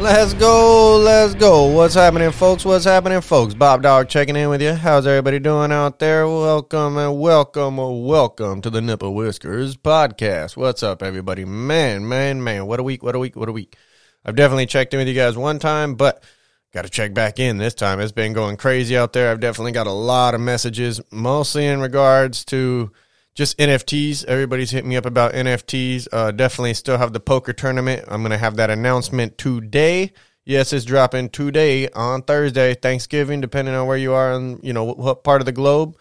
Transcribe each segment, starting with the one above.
Let's go, let's go. What's happening, folks? What's happening, folks? BobDawg checking in with you. How's everybody doing out there? Welcome and welcome, welcome to the Nipple Whiskers podcast. What's up, everybody? Man, man, man. What a week, what a week, what a week. I've definitely checked in with you guys one time, but got to check back in this time. It's been going crazy out there. I've definitely got a lot of messages, mostly in regards to just NFTs. Everybody's hitting me up about NFTs. Uh, definitely still have the poker tournament. I'm going to have that announcement today. Yes, it's dropping today on Thursday, Thanksgiving, depending on where you are and you know what part of the globe.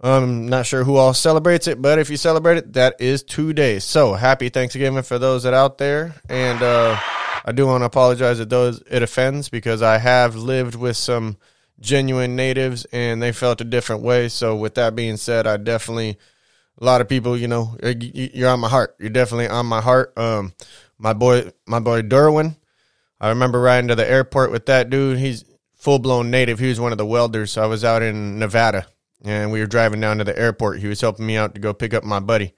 I'm not sure who all celebrates it, but if you celebrate it, that is today. So happy Thanksgiving for those that out there. And uh, I do want to apologize if those it offends because I have lived with some genuine natives and they felt a different way. So with that being said, I definitely a lot of people, you know, you're on my heart. You're definitely on my heart. Um, my boy, my boy Derwin. I remember riding to the airport with that dude. He's full blown native. He was one of the welders. So I was out in Nevada, and we were driving down to the airport. He was helping me out to go pick up my buddy,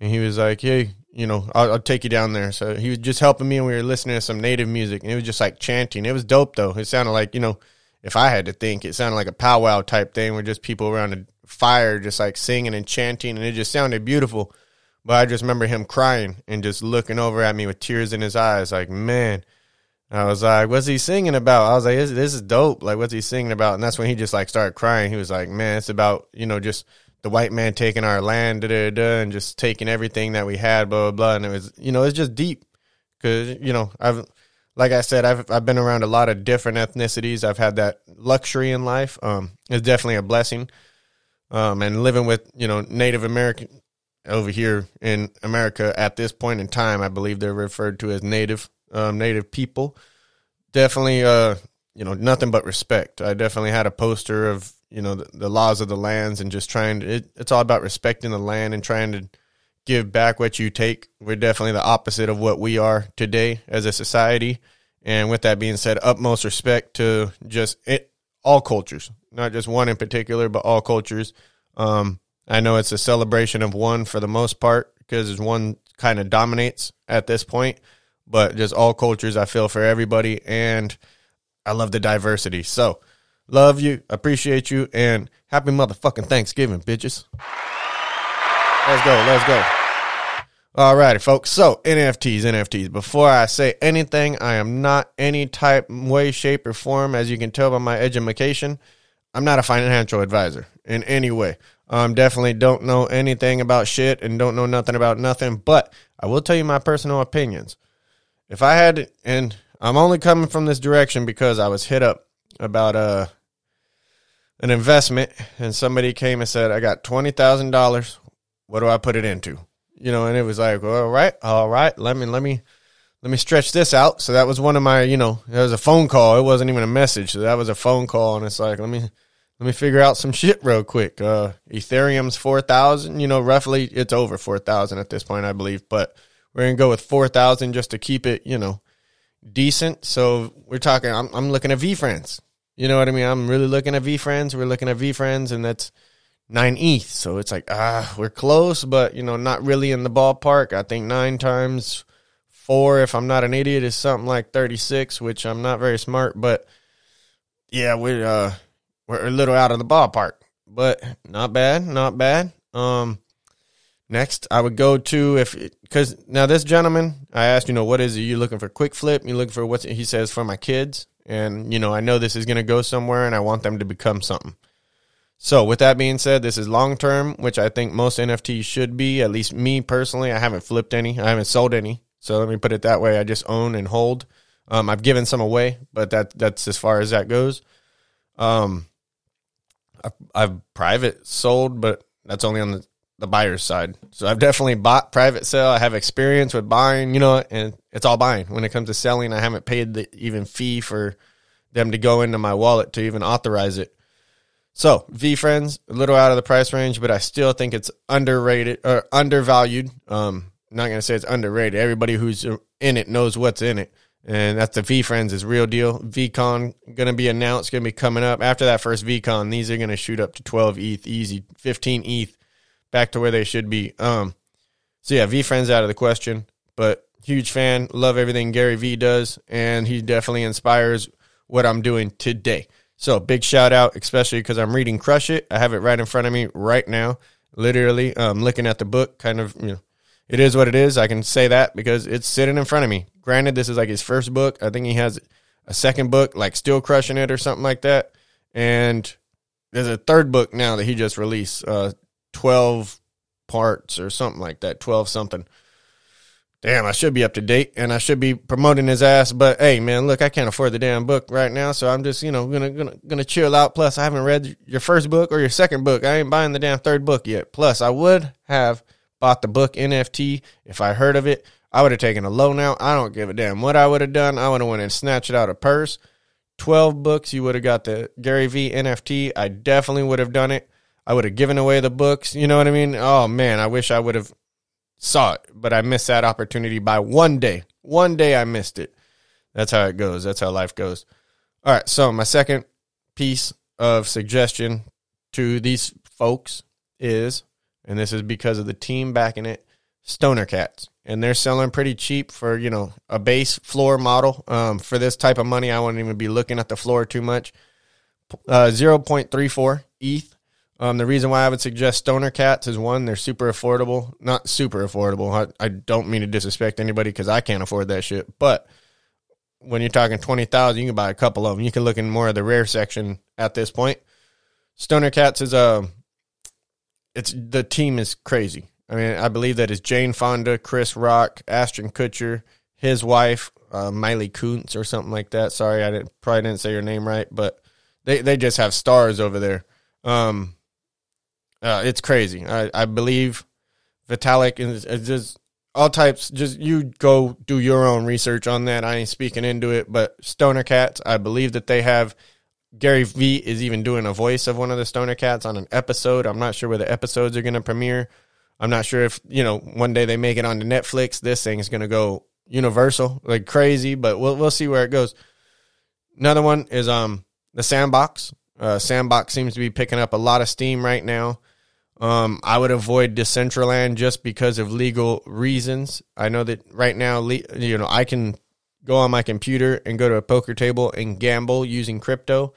and he was like, "Hey, you know, I'll, I'll take you down there." So he was just helping me, and we were listening to some native music, and it was just like chanting. It was dope though. It sounded like you know, if I had to think, it sounded like a powwow type thing where just people around a fire, just like singing and chanting, and it just sounded beautiful. But I just remember him crying and just looking over at me with tears in his eyes, like, man. I was like, what's he singing about? I was like, this, this is dope. Like, what's he singing about? And that's when he just like started crying. He was like, man, it's about, you know, just the white man taking our land, da da da, and just taking everything that we had, blah, blah, blah. And it was, you know, it's just deep. Cause, you know, I've, like I said, I've, I've been around a lot of different ethnicities. I've had that luxury in life. Um, it's definitely a blessing um, and living with you know Native American over here in America at this point in time, I believe they're referred to as Native um, Native people. Definitely, uh, you know, nothing but respect. I definitely had a poster of you know the, the laws of the lands and just trying to. It, it's all about respecting the land and trying to give back what you take. We're definitely the opposite of what we are today as a society. And with that being said, utmost respect to just it, all cultures, not just one in particular, but all cultures. Um, I know it's a celebration of one for the most part because one kind of dominates at this point, but just all cultures, I feel for everybody, and I love the diversity. So, love you, appreciate you, and happy motherfucking Thanksgiving, bitches. Let's go, let's go. All righty, folks. So NFTs, NFTs. Before I say anything, I am not any type, way, shape, or form, as you can tell by my education. I'm not a financial advisor in any way. Um, definitely don't know anything about shit and don't know nothing about nothing. But I will tell you my personal opinions. If I had, and I'm only coming from this direction because I was hit up about uh an investment, and somebody came and said, "I got twenty thousand dollars. What do I put it into?" You know, and it was like, "All right, all right. Let me, let me." let me stretch this out. So that was one of my, you know, it was a phone call. It wasn't even a message. So that was a phone call. And it's like, let me, let me figure out some shit real quick. Uh, Ethereum's 4,000, you know, roughly it's over 4,000 at this point, I believe, but we're to go with 4,000 just to keep it, you know, decent. So we're talking, I'm, I'm looking at VeeFriends. You know what I mean? I'm really looking at VeeFriends. We're looking at VeeFriends, and that's nine ETH. So it's like, ah, we're close, but, you know, not really in the ballpark. I think nine times four, if I'm not an idiot, is something like 36, which I'm not very smart, but yeah, we're, uh, we're a little out of the ballpark, but not bad, not bad. Um, next I would go to if because now this gentleman I asked, you know, what is it? You looking for quick flip? You looking for what's he says for my kids, and you know, I know this is gonna go somewhere, and I want them to become something. So with that being said, this is long term, which I think most NFTs should be. At least me personally, I haven't flipped any, I haven't sold any. So let me put it that way. I just own and hold. Um, I've given some away, but that that's as far as that goes. Um, I've, I've private sold, but that's only on the, the buyer's side. So I've definitely bought private sale. I have experience with buying, you know, and it's all buying. When it comes to selling, I haven't paid the even fee for them to go into my wallet to even authorize it. So VeeFriends, a little out of the price range, but I still think it's underrated or undervalued. Um, I'm not gonna say it's underrated. Everybody who's in it knows what's in it, and that's the VeeFriends is real deal. VeeCon gonna be announced, gonna be coming up after that first VeeCon. These are gonna shoot up to 12 ETH, easy 15 ETH, back to where they should be. Um, so yeah, VeeFriends out of the question, but huge fan, love everything Gary Vee does, and he definitely inspires what I'm doing today. So big shout out, especially because I'm reading Crush It. I have it right in front of me right now. Literally, I'm um, looking at the book. Kind of, you know, it is what it is. I can say that because it's sitting in front of me. Granted, this is like his first book. I think he has a second book, like Still Crushing It or something like that. And there's a third book now that he just released, uh, 12 parts or something like that, 12 something damn, I should be up to date and I should be promoting his ass. But hey, man, look, I can't afford the damn book right now, so I'm just you know gonna gonna gonna chill out. Plus, I haven't read your first book or your second book. I ain't buying the damn third book yet. Plus, I would have bought the book NFT if I heard of it. I would have taken a loan out. I don't give a damn what I would have done. I would have went and snatched it out of purse. Twelve books, you would have got the Gary Vee NFT. I definitely would have done it. I would have given away the books. You know what I mean? Oh man, I wish I would have saw it, but I missed that opportunity by one day. One day I missed it. That's how it goes. That's how life goes. All right. So, my second piece of suggestion to these folks is, and this is because of the team backing it, Stoner Cats. And they're selling pretty cheap for, you know, a base floor model. Um, for this type of money, I wouldn't even be looking at the floor too much. Uh, 0.34 ETH um, the reason why I would suggest stoner cats is one, they're super affordable. Not super affordable. I, I don't mean to disrespect anybody because I can't afford that shit. But when you're talking twenty thousand, you can buy a couple of them. You can look in more of the rare section at this point. Stoner Cats is a, uh, it's the team is crazy. I mean, I believe that is Jane Fonda, Chris Rock, Ashton Kutcher, his wife, uh, Miley Kuntz or something like that. Sorry, I didn't probably didn't say your name right, but they they just have stars over there. Um, uh, it's crazy. I, I believe Vitalik is, is just all types. Just you go do your own research on that. I ain't speaking into it, but Stoner Cats. I believe that they have Gary Vee is even doing a voice of one of the Stoner Cats on an episode. I'm not sure where the episodes are going to premiere. I'm not sure if you know one day they make it onto Netflix. This thing is going to go universal like crazy, but we'll we'll see where it goes. Another one is um the Sandbox. Uh, Sandbox seems to be picking up a lot of steam right now. Um, I would avoid Decentraland just because of legal reasons. I know that right now, you know, I can go on my computer and go to a poker table and gamble using crypto.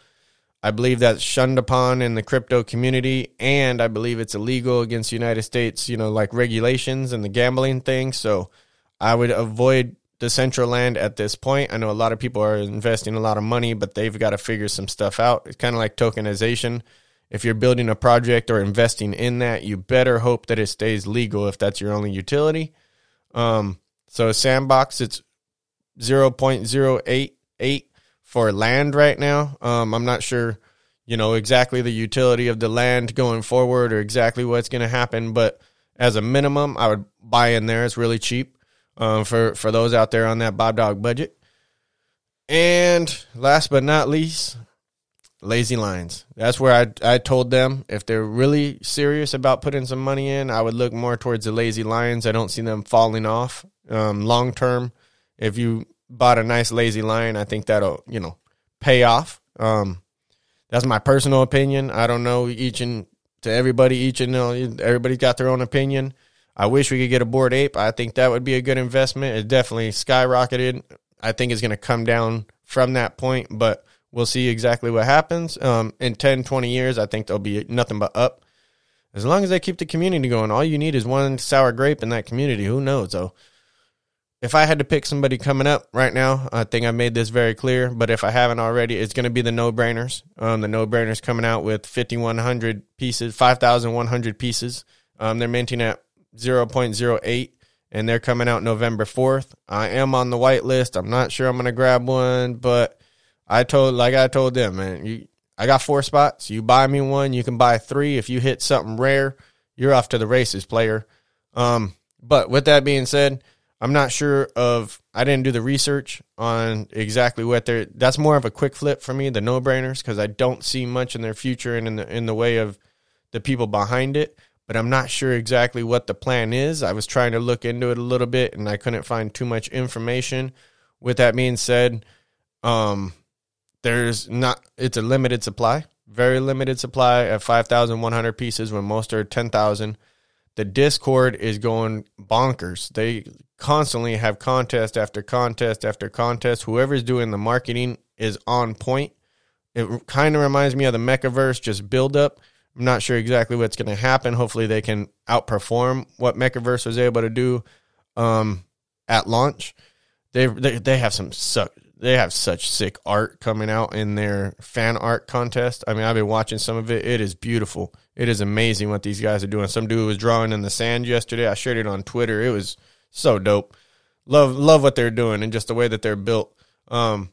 I believe that's shunned upon in the crypto community, and I believe it's illegal against United States, you know, like regulations and the gambling thing. So I would avoid Decentraland at this point. I know a lot of people are investing a lot of money, but they've got to figure some stuff out. It's kind of like tokenization if you're building a project or investing in that, you better hope that it stays legal if that's your only utility. Um, so Sandbox, it's 0.088 for land right now. Um, I'm not sure, you know, exactly the utility of the land going forward or exactly what's going to happen, but as a minimum, I would buy in there. It's really cheap um, for for those out there on that BobDawg budget. And last but not least, Lazy Lions. That's where I I told them if they're really serious about putting some money in, I would look more towards the Lazy Lions. I don't see them falling off um, long term. If you bought a nice Lazy Lion, I think that'll you know pay off. Um, that's my personal opinion. I don't know each and to everybody. Each and everybody's got their own opinion. I wish we could get a Bored Ape. I think that would be a good investment. It definitely skyrocketed. I think it's going to come down from that point, but We'll see exactly what happens. Um, in 10, 20 years, I think there'll be nothing but up. As long as they keep the community going, all you need is one sour grape in that community. Who knows, though? If I had to pick somebody coming up right now, I think I made this very clear. But if I haven't already, it's going to be the no brainers. Um, the no brainers coming out with 5,100 pieces, 5,100 pieces. Um, they're minting at 0.08 and they're coming out November 4th. I am on the white list. I'm not sure I'm going to grab one, but I told like I told them, man, you I got four spots. You buy me one, you can buy three. If you hit something rare, you're off to the races, player. Um, but with that being said, I'm not sure of. I didn't do the research on exactly what they're. That's more of a quick flip for me, the no brainers, because I don't see much in their future and in the in the way of the people behind it. But I'm not sure exactly what the plan is. I was trying to look into it a little bit, and I couldn't find too much information. With that being said, um, there's not. It's a limited supply, very limited supply of 5,100 pieces when most are 10,000 the Discord is going bonkers. They constantly have contest after contest after contest. Whoever's doing the marketing is on point. It kind of reminds me of the MekaVerse, just build up. I'm not sure exactly what's going to happen. Hopefully, they can outperform what MekaVerse was able to do um, at launch. They, they they have some suck they have such sick art coming out in their fan art contest. I mean, I've been watching some of it. It is beautiful. It is amazing what these guys are doing. Some dude was drawing in the sand yesterday. I shared it on Twitter. It was so dope. Love love what they're doing and just the way that they're built. Um,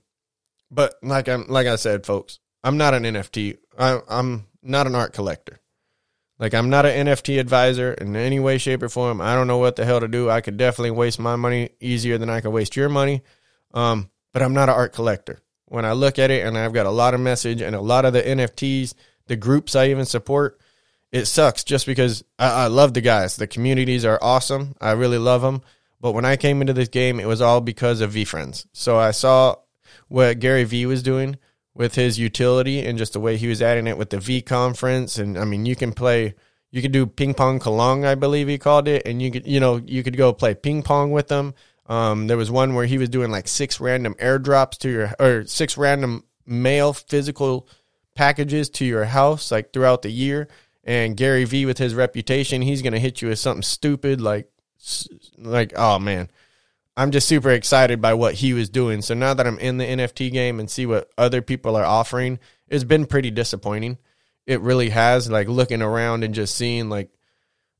but like I'm like I said, folks, I'm not an NFT. I, I'm not an art collector. Like I'm not an NFT advisor in any way, shape, or form. I don't know what the hell to do. I could definitely waste my money easier than I could waste your money. Um, but I'm not an art collector. When I look at it and I've got a lot of message and a lot of the NFTs, the groups I even support, it sucks just because I, I love the guys. The communities are awesome. I really love them. But when I came into this game, it was all because of VeeFriends. So I saw what Gary Vee was doing with his utility and just the way he was adding it with the V conference. And I mean, you can play, you could do ping pong kalong, I believe he called it, and you could, you know, you could go play ping pong with them. Um, there was one where he was doing like six random airdrops to your or six random mail physical packages to your house like throughout the year. And Gary Vee, with his reputation, he's gonna hit you with something stupid like like oh man. I'm just super excited by what he was doing. So now that I'm in the NFT game and see what other people are offering, it's been pretty disappointing. It really has. Like looking around and just seeing like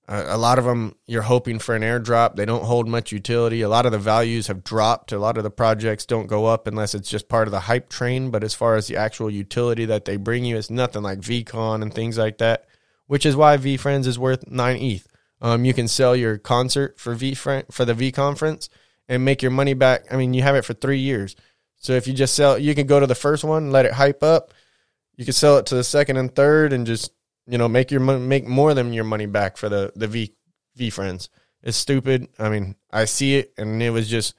a lot of them, you're hoping for an airdrop. They don't hold much utility. A lot of the values have dropped. A lot of the projects don't go up unless it's just part of the hype train. But as far as the actual utility that they bring you, it's nothing like VeeCon and things like that, which is why VeeFriends is worth 9 ETH. Um, you can sell your concert for V for the V conference and make your money back. I mean, you have it for three years. So if you just sell, you can go to the first one, let it hype up. You can sell it to the second and third, and just you know, make your make more than your money back for the the V VeeFriends. It's stupid. I mean, I see it, and it was just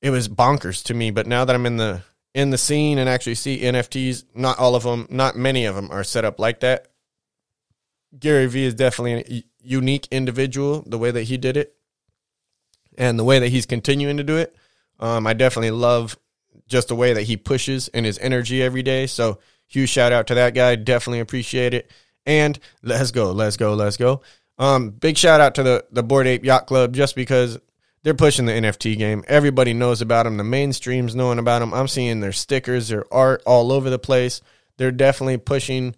it was bonkers to me. But now that I'm in the in the scene and actually see NFTs, not all of them, not many of them are set up like that. Gary Vee is definitely a unique individual. The way that he did it, and the way that he's continuing to do it, um, I definitely love just the way that he pushes and his energy every day. So Huge shout out to that guy. Definitely appreciate it. And let's go, let's go, let's go. Um, big shout out to the the Bored Ape Yacht Club just because they're pushing the NFT game. Everybody knows about them. The mainstream's knowing about them. I'm seeing their stickers, their art all over the place. They're definitely pushing.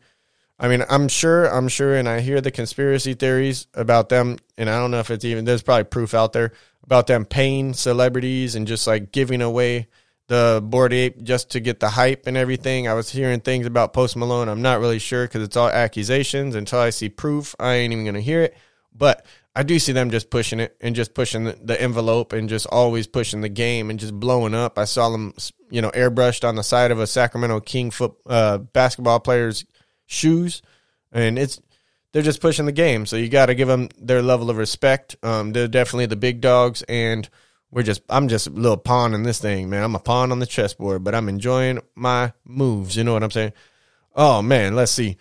I mean, I'm sure, I'm sure, and I hear the conspiracy theories about them, and I don't know if it's even there's probably proof out there about them paying celebrities and just like giving away the Bored Ape just to get the hype and everything. I was hearing things about Post Malone. I'm not really sure because it's all accusations. Until I see proof, I ain't even gonna hear it. But I do see them just pushing it and just pushing the, the envelope and just always pushing the game and just blowing up. I saw them, you know, airbrushed on the side of a Sacramento King foot uh, basketball player's shoes, and it's they're just pushing the game. So you got to give them their level of respect. Um, they're definitely the big dogs and we're just I'm just a little pawn in this thing, man. I'm a pawn on the chessboard, but I'm enjoying my moves. You know what I'm saying? Oh man, let's see.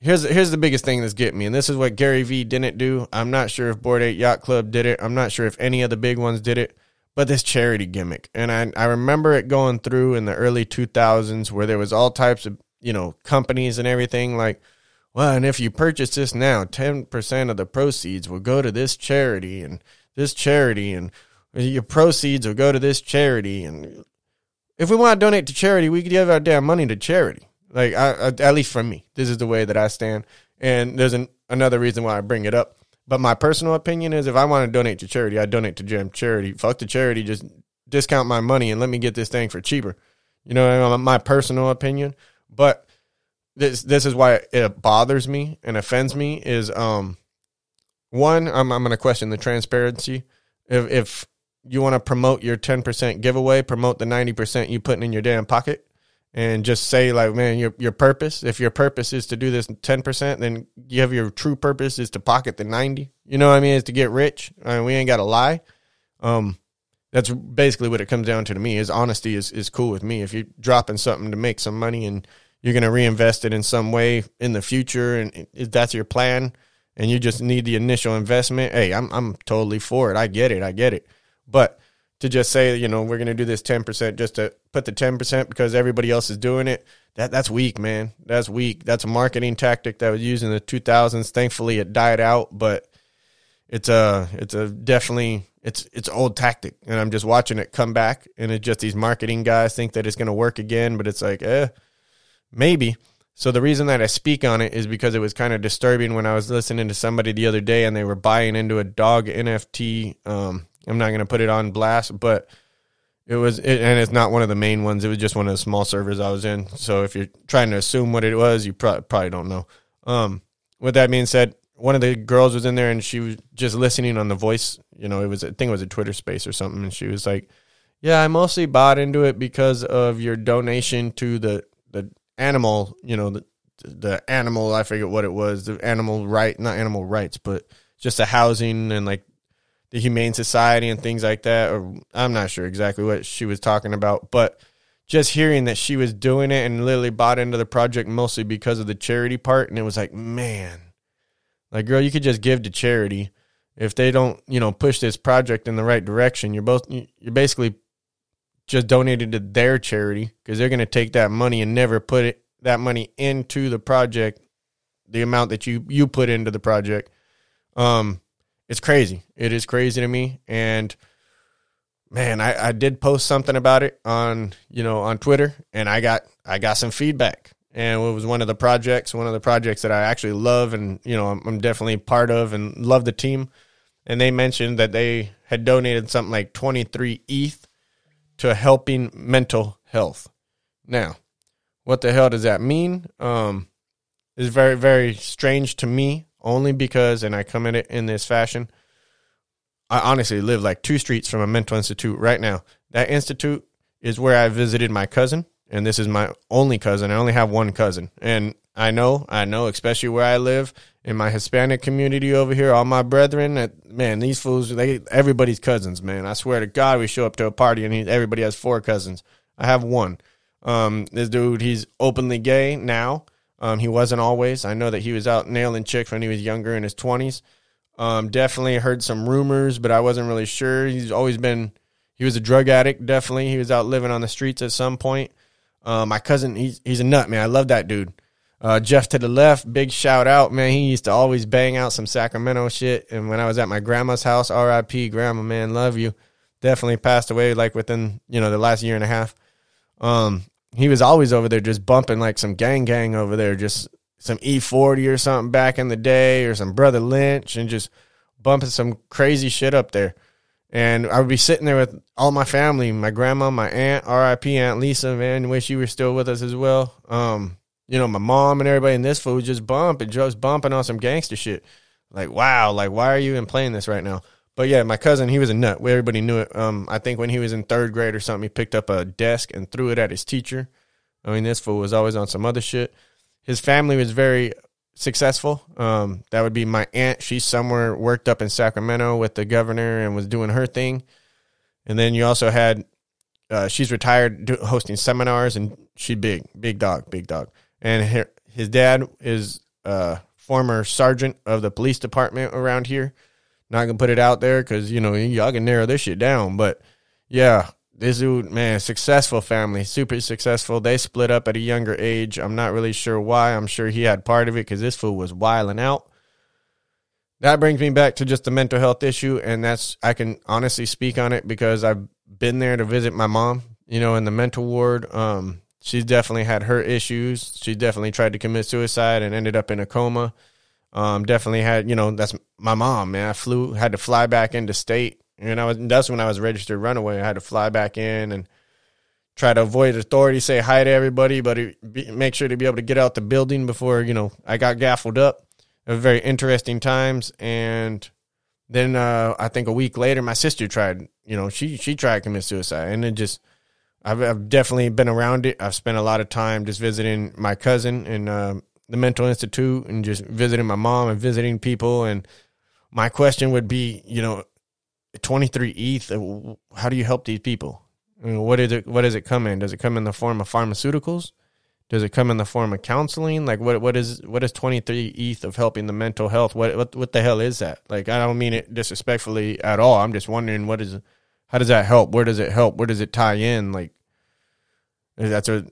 Here's here's the biggest thing that's getting me, and this is what Gary Vee didn't do. I'm not sure if Bored Ape Yacht Club did it. I'm not sure if any of the big ones did it, but this charity gimmick. And I I remember it going through in the early 2000s where there was all types of you know companies and everything like. Well, and if you purchase this now, 10% of the proceeds will go to this charity and this charity and your proceeds will go to this charity. And if we want to donate to charity, we could give our damn money to charity. Like, I, I, at least for me, this is the way that I stand. And there's an, another reason why I bring it up. But my personal opinion is if I want to donate to charity, I donate to Jam Charity. Fuck the charity, just discount my money and let me get this thing for cheaper. You know, my personal opinion. But this this is why it bothers me and offends me is um one, I'm I'm gonna question the transparency if if you want to promote your 10% giveaway, promote the 90% you putting in your damn pocket and just say like, man, your your purpose, if your purpose is to do this 10%, then you have your true purpose is to pocket the 90. You know what I mean? Is to get rich. I mean, we ain't got to lie. Um that's basically what it comes down to to me is honesty is, is cool with me. If you're dropping something to make some money and you're going to reinvest it in some way in the future and if that's your plan and you just need the initial investment, hey, I'm I'm totally for it. I get it. I get it. But to just say, you know, we're going to do this 10% just to put the 10% because everybody else is doing it, that that's weak, man. That's weak. That's a marketing tactic that was used in the 2000s. Thankfully it died out, but it's a it's a definitely it's it's old tactic and I'm just watching it come back and it's just these marketing guys think that it's going to work again, but it's like, eh, maybe. So the reason that I speak on it is because it was kind of disturbing when I was listening to somebody the other day and they were buying into a dog NFT um, I'm not going to put it on blast, but it was, it, and it's not one of the main ones. It was just one of the small servers I was in. So if you're trying to assume what it was, you pro- probably don't know. Um, with that being said, one of the girls was in there and she was just listening on the voice. You know, it was, I think it was a Twitter space or something. And she was like, yeah, I mostly bought into it because of your donation to the, the animal, you know, the, the animal, I forget what it was, the animal right, not animal rights, but just the housing and like the Humane Society and things like that. Or I'm not sure exactly what she was talking about, but just hearing that she was doing it and literally bought into the project mostly because of the charity part, and it was like, man, like girl, you could just give to charity. If they don't, you know, push this project in the right direction, you're both you're basically just donated to their charity because they're going to take that money and never put it that money into the project, the amount that you you put into the project. Um, it's crazy. It is crazy to me. And man, I, I did post something about it on, you know, on Twitter and I got I got some feedback. And it was one of the projects, one of the projects that I actually love and, you know, I'm, I'm definitely part of and love the team. And they mentioned that they had donated something like 23 ETH to helping mental health. Now, what the hell does that mean? Um, is very, very strange to me only because, and I come at it in this fashion, I honestly live like two streets from a mental institute right now. That institute is where I visited my cousin, and this is my only cousin. I only have one cousin. And I know, I know, especially where I live in my Hispanic community over here, all my brethren, that, man, these fools, they everybody's cousins, man. I swear to God, we show up to a party and everybody has four cousins. I have one. Um, this dude, he's openly gay now. Um, he wasn't always. I know that he was out nailing chicks when he was younger in his 20s. Um, definitely heard some rumors, but I wasn't really sure. He's always been, he was a drug addict, definitely. He was out living on the streets at some point. Uh, my cousin, he's, he's a nut, man. I love that dude. Uh, Jeff to the left, big shout out, man. He used to always bang out some Sacramento shit. And when I was at my grandma's house, RIP, grandma, man, love you. Definitely passed away like within, you know, the last year and a half. Um, he was always over there just bumping like some gang gang over there, just some E40 or something back in the day, or some Brotha Lynch, and just bumping some crazy shit up there. And I would be sitting there with all my family, my grandma, my aunt, RIP Aunt Lisa, man, wish you were still with us as well. Um, you know, my mom and everybody in this food just bumping, just bumping on some gangster shit. Like, wow, like why are you even playing this right now? But yeah, my cousin, he was a nut. Everybody knew it. Um, I think when he was in third grade or something, he picked up a desk and threw it at his teacher. I mean, this fool was always on some other shit. His family was very successful. Um, that would be my aunt. She's somewhere worked up in Sacramento with the governor and was doing her thing. And then you also had, uh, she's retired do, hosting seminars and she big, big dog, big dog. And her, his dad is a former sergeant of the police department around here. Not gonna put it out there because you know y'all can narrow this shit down. But yeah, this dude, man, successful family, super successful. They split up at a younger age. I'm not really sure why. I'm sure he had part of it because this fool was wiling out. That brings me back to just the mental health issue, and that's I can honestly speak on it because I've been there to visit my mom. You know, in the mental ward. Um, she's definitely had her issues. She definitely tried to commit suicide and ended up in a coma. Um, definitely had, you know, that's my mom, man. I flew, had to fly back into state. And I was, that's when I was registered runaway. I had to fly back in and try to avoid authority, say hi to everybody, but it, make sure to be able to get out the building before, you know, I got gaffled up. It was very interesting times. And then uh, I think a week later, my sister tried. You know, she she tried to commit suicide, and it just I've, I've definitely been around it. I've spent a lot of time just visiting my cousin and uh, the mental institute, and just visiting my mom and visiting people. And my question would be, you know, twenty three ETH. Uh, how do you help these people? I mean, what is it? What does it come in? Does it come in the form of pharmaceuticals? Does it come in the form of counseling? Like what what is what is 23 ETH of helping the mental health? What what what the hell is that? Like I don't mean it disrespectfully at all. I'm just wondering what is how does that help? Where does it help? Where does it tie in? Like that's a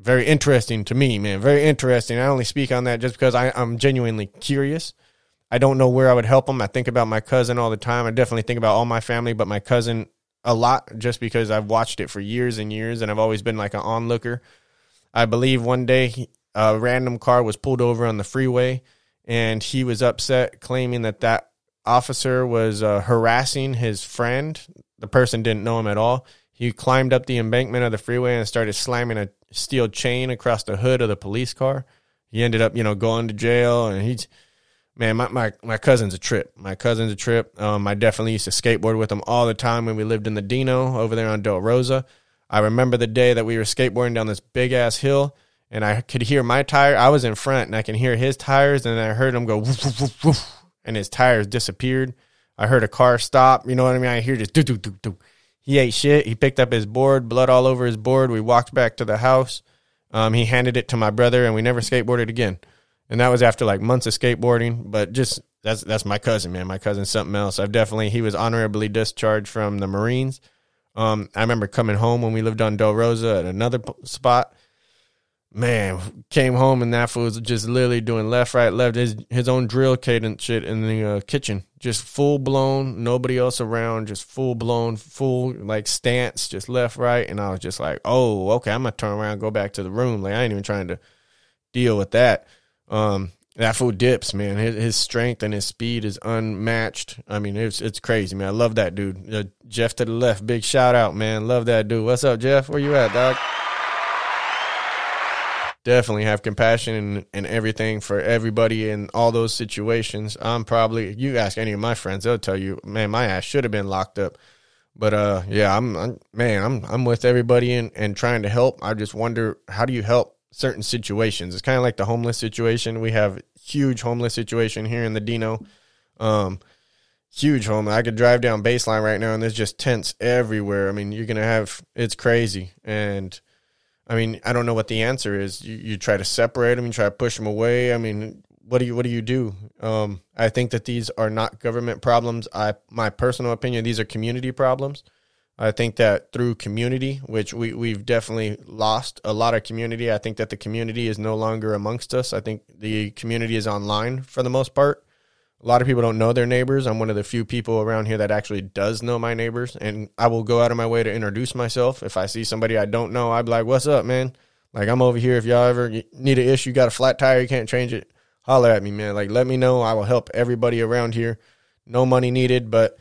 very interesting to me, man. Very interesting. I only speak on that just because I, I'm genuinely curious. I don't know where I would help them. I think about my cousin all the time. I definitely think about all my family, but my cousin a lot just because I've watched it for years and years and I've always been like an onlooker. I believe one day a random car was pulled over on the freeway and he was upset, claiming that that officer was uh, harassing his friend. The person didn't know him at all. He climbed up the embankment of the freeway and started slamming a steel chain across the hood of the police car. He ended up, you know, going to jail and he's man, my, my, my cousin's a trip. My cousin's a trip. Um, I definitely used to skateboard with him all the time when we lived in the Dino over there on Del Rosa. I remember the day that we were skateboarding down this big ass hill and I could hear my tire. I was in front and I can hear his tires and I heard him go woof, woof, woof, woof, and his tires disappeared. I heard a car stop. You know what I mean? I hear just do, do, do, do. He ate shit. He picked up his board, blood all over his board. We walked back to the house. Um, he handed it to my brother and we never skateboarded again. And that was after like months of skateboarding, but just that's that's my cousin, man. My cousin's something else. I've definitely he was honorably discharged from the Marines. Um, I remember coming home when we lived on Del Rosa at another spot. Man, came home and that fool was just literally doing left, right, left, his his own drill cadence shit in the uh, kitchen, just full blown, nobody else around, just full blown, full like stance, just left, right, and I was just like, oh, okay, I'm gonna turn around, go back to the room. Like I ain't even trying to deal with that. Um, that fool dips, man. His, his, strength and his speed is unmatched. I mean, it's it's crazy, man. I love that dude. Uh, Jeff to the left, big shout out, man. Love that dude. What's up, Jeff? Where you at, dog? Definitely have compassion and, and everything for everybody in all those situations. I'm probably you ask any of my friends, they'll tell you, man, my ass should have been locked up. But uh, yeah, I'm, I'm man, I'm I'm with everybody and and trying to help. I just wonder how do you help certain situations. It's kind of like the homeless situation. We have huge homeless situation here in the Dino. Um, huge home. I could drive down baseline right now and there's just tents everywhere. I mean, you're to have, it's crazy. And I mean, I don't know what the answer is. You, you try to separate them, you try to push them away. I mean, what do you, what do you do? Um, I think that these are not government problems. I, my personal opinion, these are community problems. I think that through community, which we, we've definitely lost a lot of community, I think that the community is no longer amongst us. I think the community is online for the most part. A lot of people don't know their neighbors. I'm one of the few people around here that actually does know my neighbors, and I will go out of my way to introduce myself. If I see somebody I don't know, I'd be like, "What's up, man? Like I'm over here. If y'all ever need an issue, got a flat tire, you can't change it, holler at me, man. Like let me know. I will help everybody around here. No money needed, but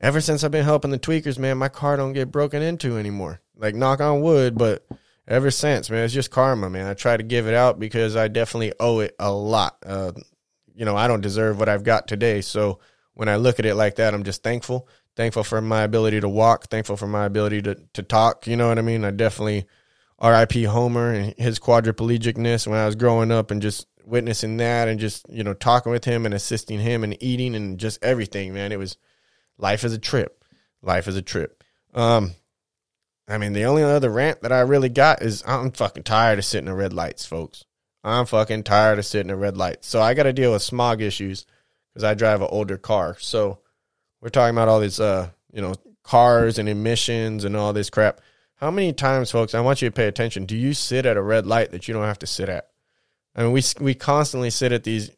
ever since I've been helping the tweakers, man, my car don't get broken into anymore. Like knock on wood, but ever since, man, it's just karma, man. I try to give it out because I definitely owe it a lot. Uh, you know, I don't deserve what I've got today. So when I look at it like that, I'm just thankful. Thankful for my ability to walk, thankful for my ability to, to talk. You know what I mean? I definitely RIP Homer and his quadriplegicness when I was growing up and just witnessing that and just, you know, talking with him and assisting him and eating and just everything, man. It was life is a trip. Life is a trip. Um, I mean, the only other rant that I really got is I'm fucking tired of sitting in red lights, folks. I'm fucking tired of sitting in red lights. So I got to deal with smog issues because I drive an older car. So we're talking about all these, uh, you know, cars and emissions and all this crap. How many times, folks? I want you to pay attention. Do you sit at a red light that you don't have to sit at? I mean, we we constantly sit at these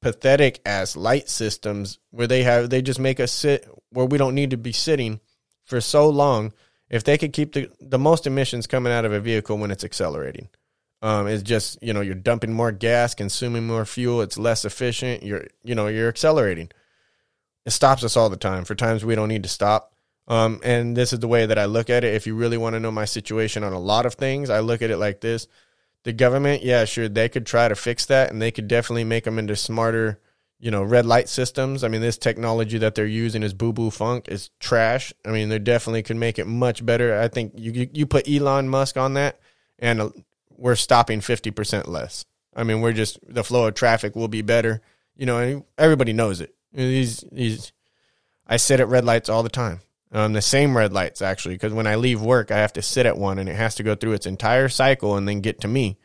pathetic ass light systems where they have they just make us sit where we don't need to be sitting for so long if they could keep the the most emissions coming out of a vehicle when it's accelerating um, it's just you know you're dumping more gas consuming more fuel it's less efficient you're you know you're accelerating it stops us all the time for times we don't need to stop um, and this is the way that i look at it if you really want to know my situation on a lot of things i look at it like this the government, yeah, sure, they could try to fix that and they could definitely make them into smarter, you know, red light systems. I mean, this technology that they're using is boo boo funk is trash. I mean, they definitely could make it much better. I think you you, put Elon Musk on that, and we're stopping fifty percent less. I mean, we're just the flow of traffic will be better. You know, everybody knows it. These these, I sit at red lights all the time. Um, the same red lights actually, because when I leave work, I have to sit at one, and it has to go through its entire cycle and then get to me.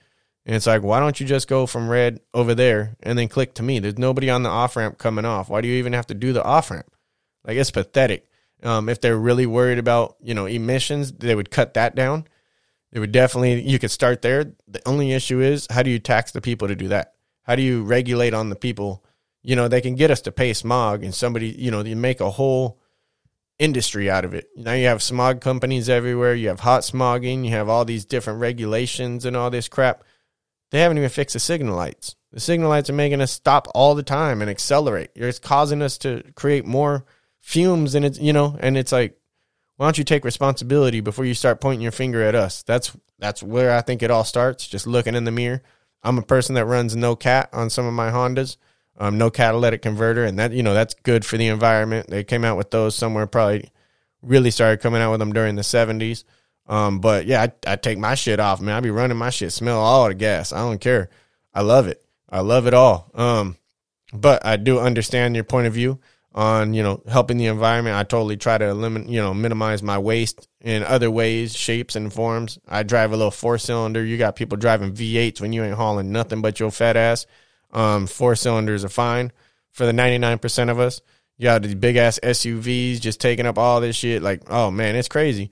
And it's like, why don't you just go from red over there and then click to me? There's nobody on the off ramp coming off. Why do you even have to do the off ramp? Like it's pathetic. Um, if they're really worried about you know emissions, they would cut that down. It would definitely you could start there. The only issue is how do you tax the people to do that? How do you regulate on the people? You know, they can get us to pay smog and somebody, you know, you make a whole industry out of it. Now you have smog companies everywhere, you have hot smogging, you have all these different regulations and all this crap they haven't even fixed the signal lights. The signal lights are making us stop all the time and accelerate. It's causing us to create more fumes and it's you know, and it's like, why don't you take responsibility before you start pointing your finger at us? That's that's where I think it all starts. Just looking in the mirror. I'm a person that runs no cat on some of my Hondas, um, no catalytic converter, and that you know that's good for the environment. They came out with those somewhere probably really started coming out with them during the 70s. Um, but yeah, I, I take my shit off, man. I be running my shit, smell all the gas. I don't care. I love it. I love it all. Um, but I do understand your point of view on you know helping the environment. I totally try to eliminate you know minimize my waste in other ways, shapes and forms. I drive a little four cylinder. You got people driving V8s when you ain't hauling nothing but your fat ass. Um, four cylinders are fine for the ninety nine percent of us. You got these big ass SUVs just taking up all this shit. Like, oh man, it's crazy.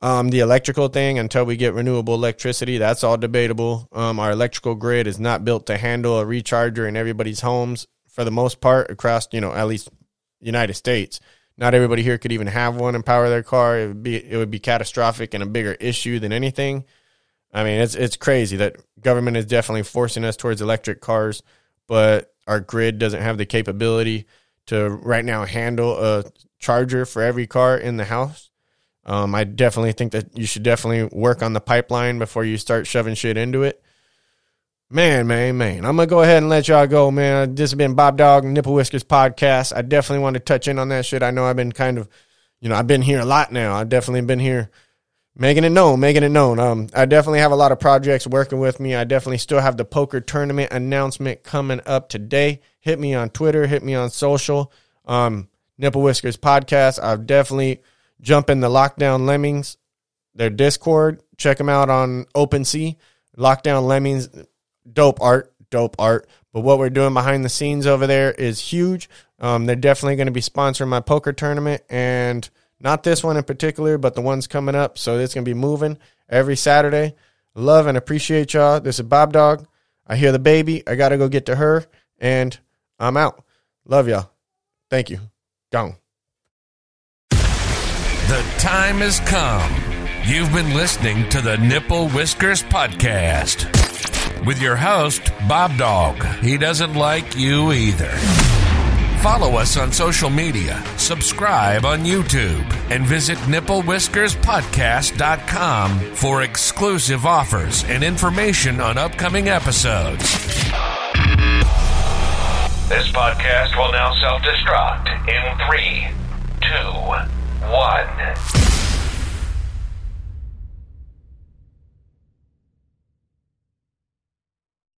Um, the electrical thing, until we get renewable electricity, that's all debatable. Um, our electrical grid is not built to handle a recharger in everybody's homes for the most part across, you know, at least United States. Not everybody here could even have one and power their car. It would be it would be catastrophic and a bigger issue than anything. I mean, it's it's crazy that government is definitely forcing us towards electric cars, but our grid doesn't have the capability to right now handle a charger for every car in the house. Um, I definitely think that you should definitely work on the pipeline before you start shoving shit into it. Man, man, man. I'm gonna go ahead and let y'all go, man. This has been BobDawg and Nipple Whiskers podcast. I definitely want to touch in on that shit. I know I've been kind of, you know, I've been here a lot now. I've definitely been here making it known, making it known. Um, I definitely have a lot of projects working with me. I definitely still have the poker tournament announcement coming up today. Hit me on Twitter, hit me on social. Um, Nipple Whiskers podcast. I've definitely jumped in the Lockdown Lemmings, their Discord. Check them out on OpenSea. Lockdown Lemmings, dope art, dope art. But what we're doing behind the scenes over there is huge. Um, they're definitely going to be sponsoring my poker tournament and not this one in particular, but the ones coming up. So it's going to be moving every Saturday. Love and appreciate y'all. This is BobDawg. I hear the baby. I got to go get to her and I'm out. Love y'all. Thank you. Gone. The time has come. You've been listening to the Nipple Whiskers Podcast with your host, BobDawg. He doesn't like you either. Follow us on social media, subscribe on YouTube, and visit nipplewhiskerspodcast.com for exclusive offers and information on upcoming episodes. This podcast will now self destruct in three, two, one.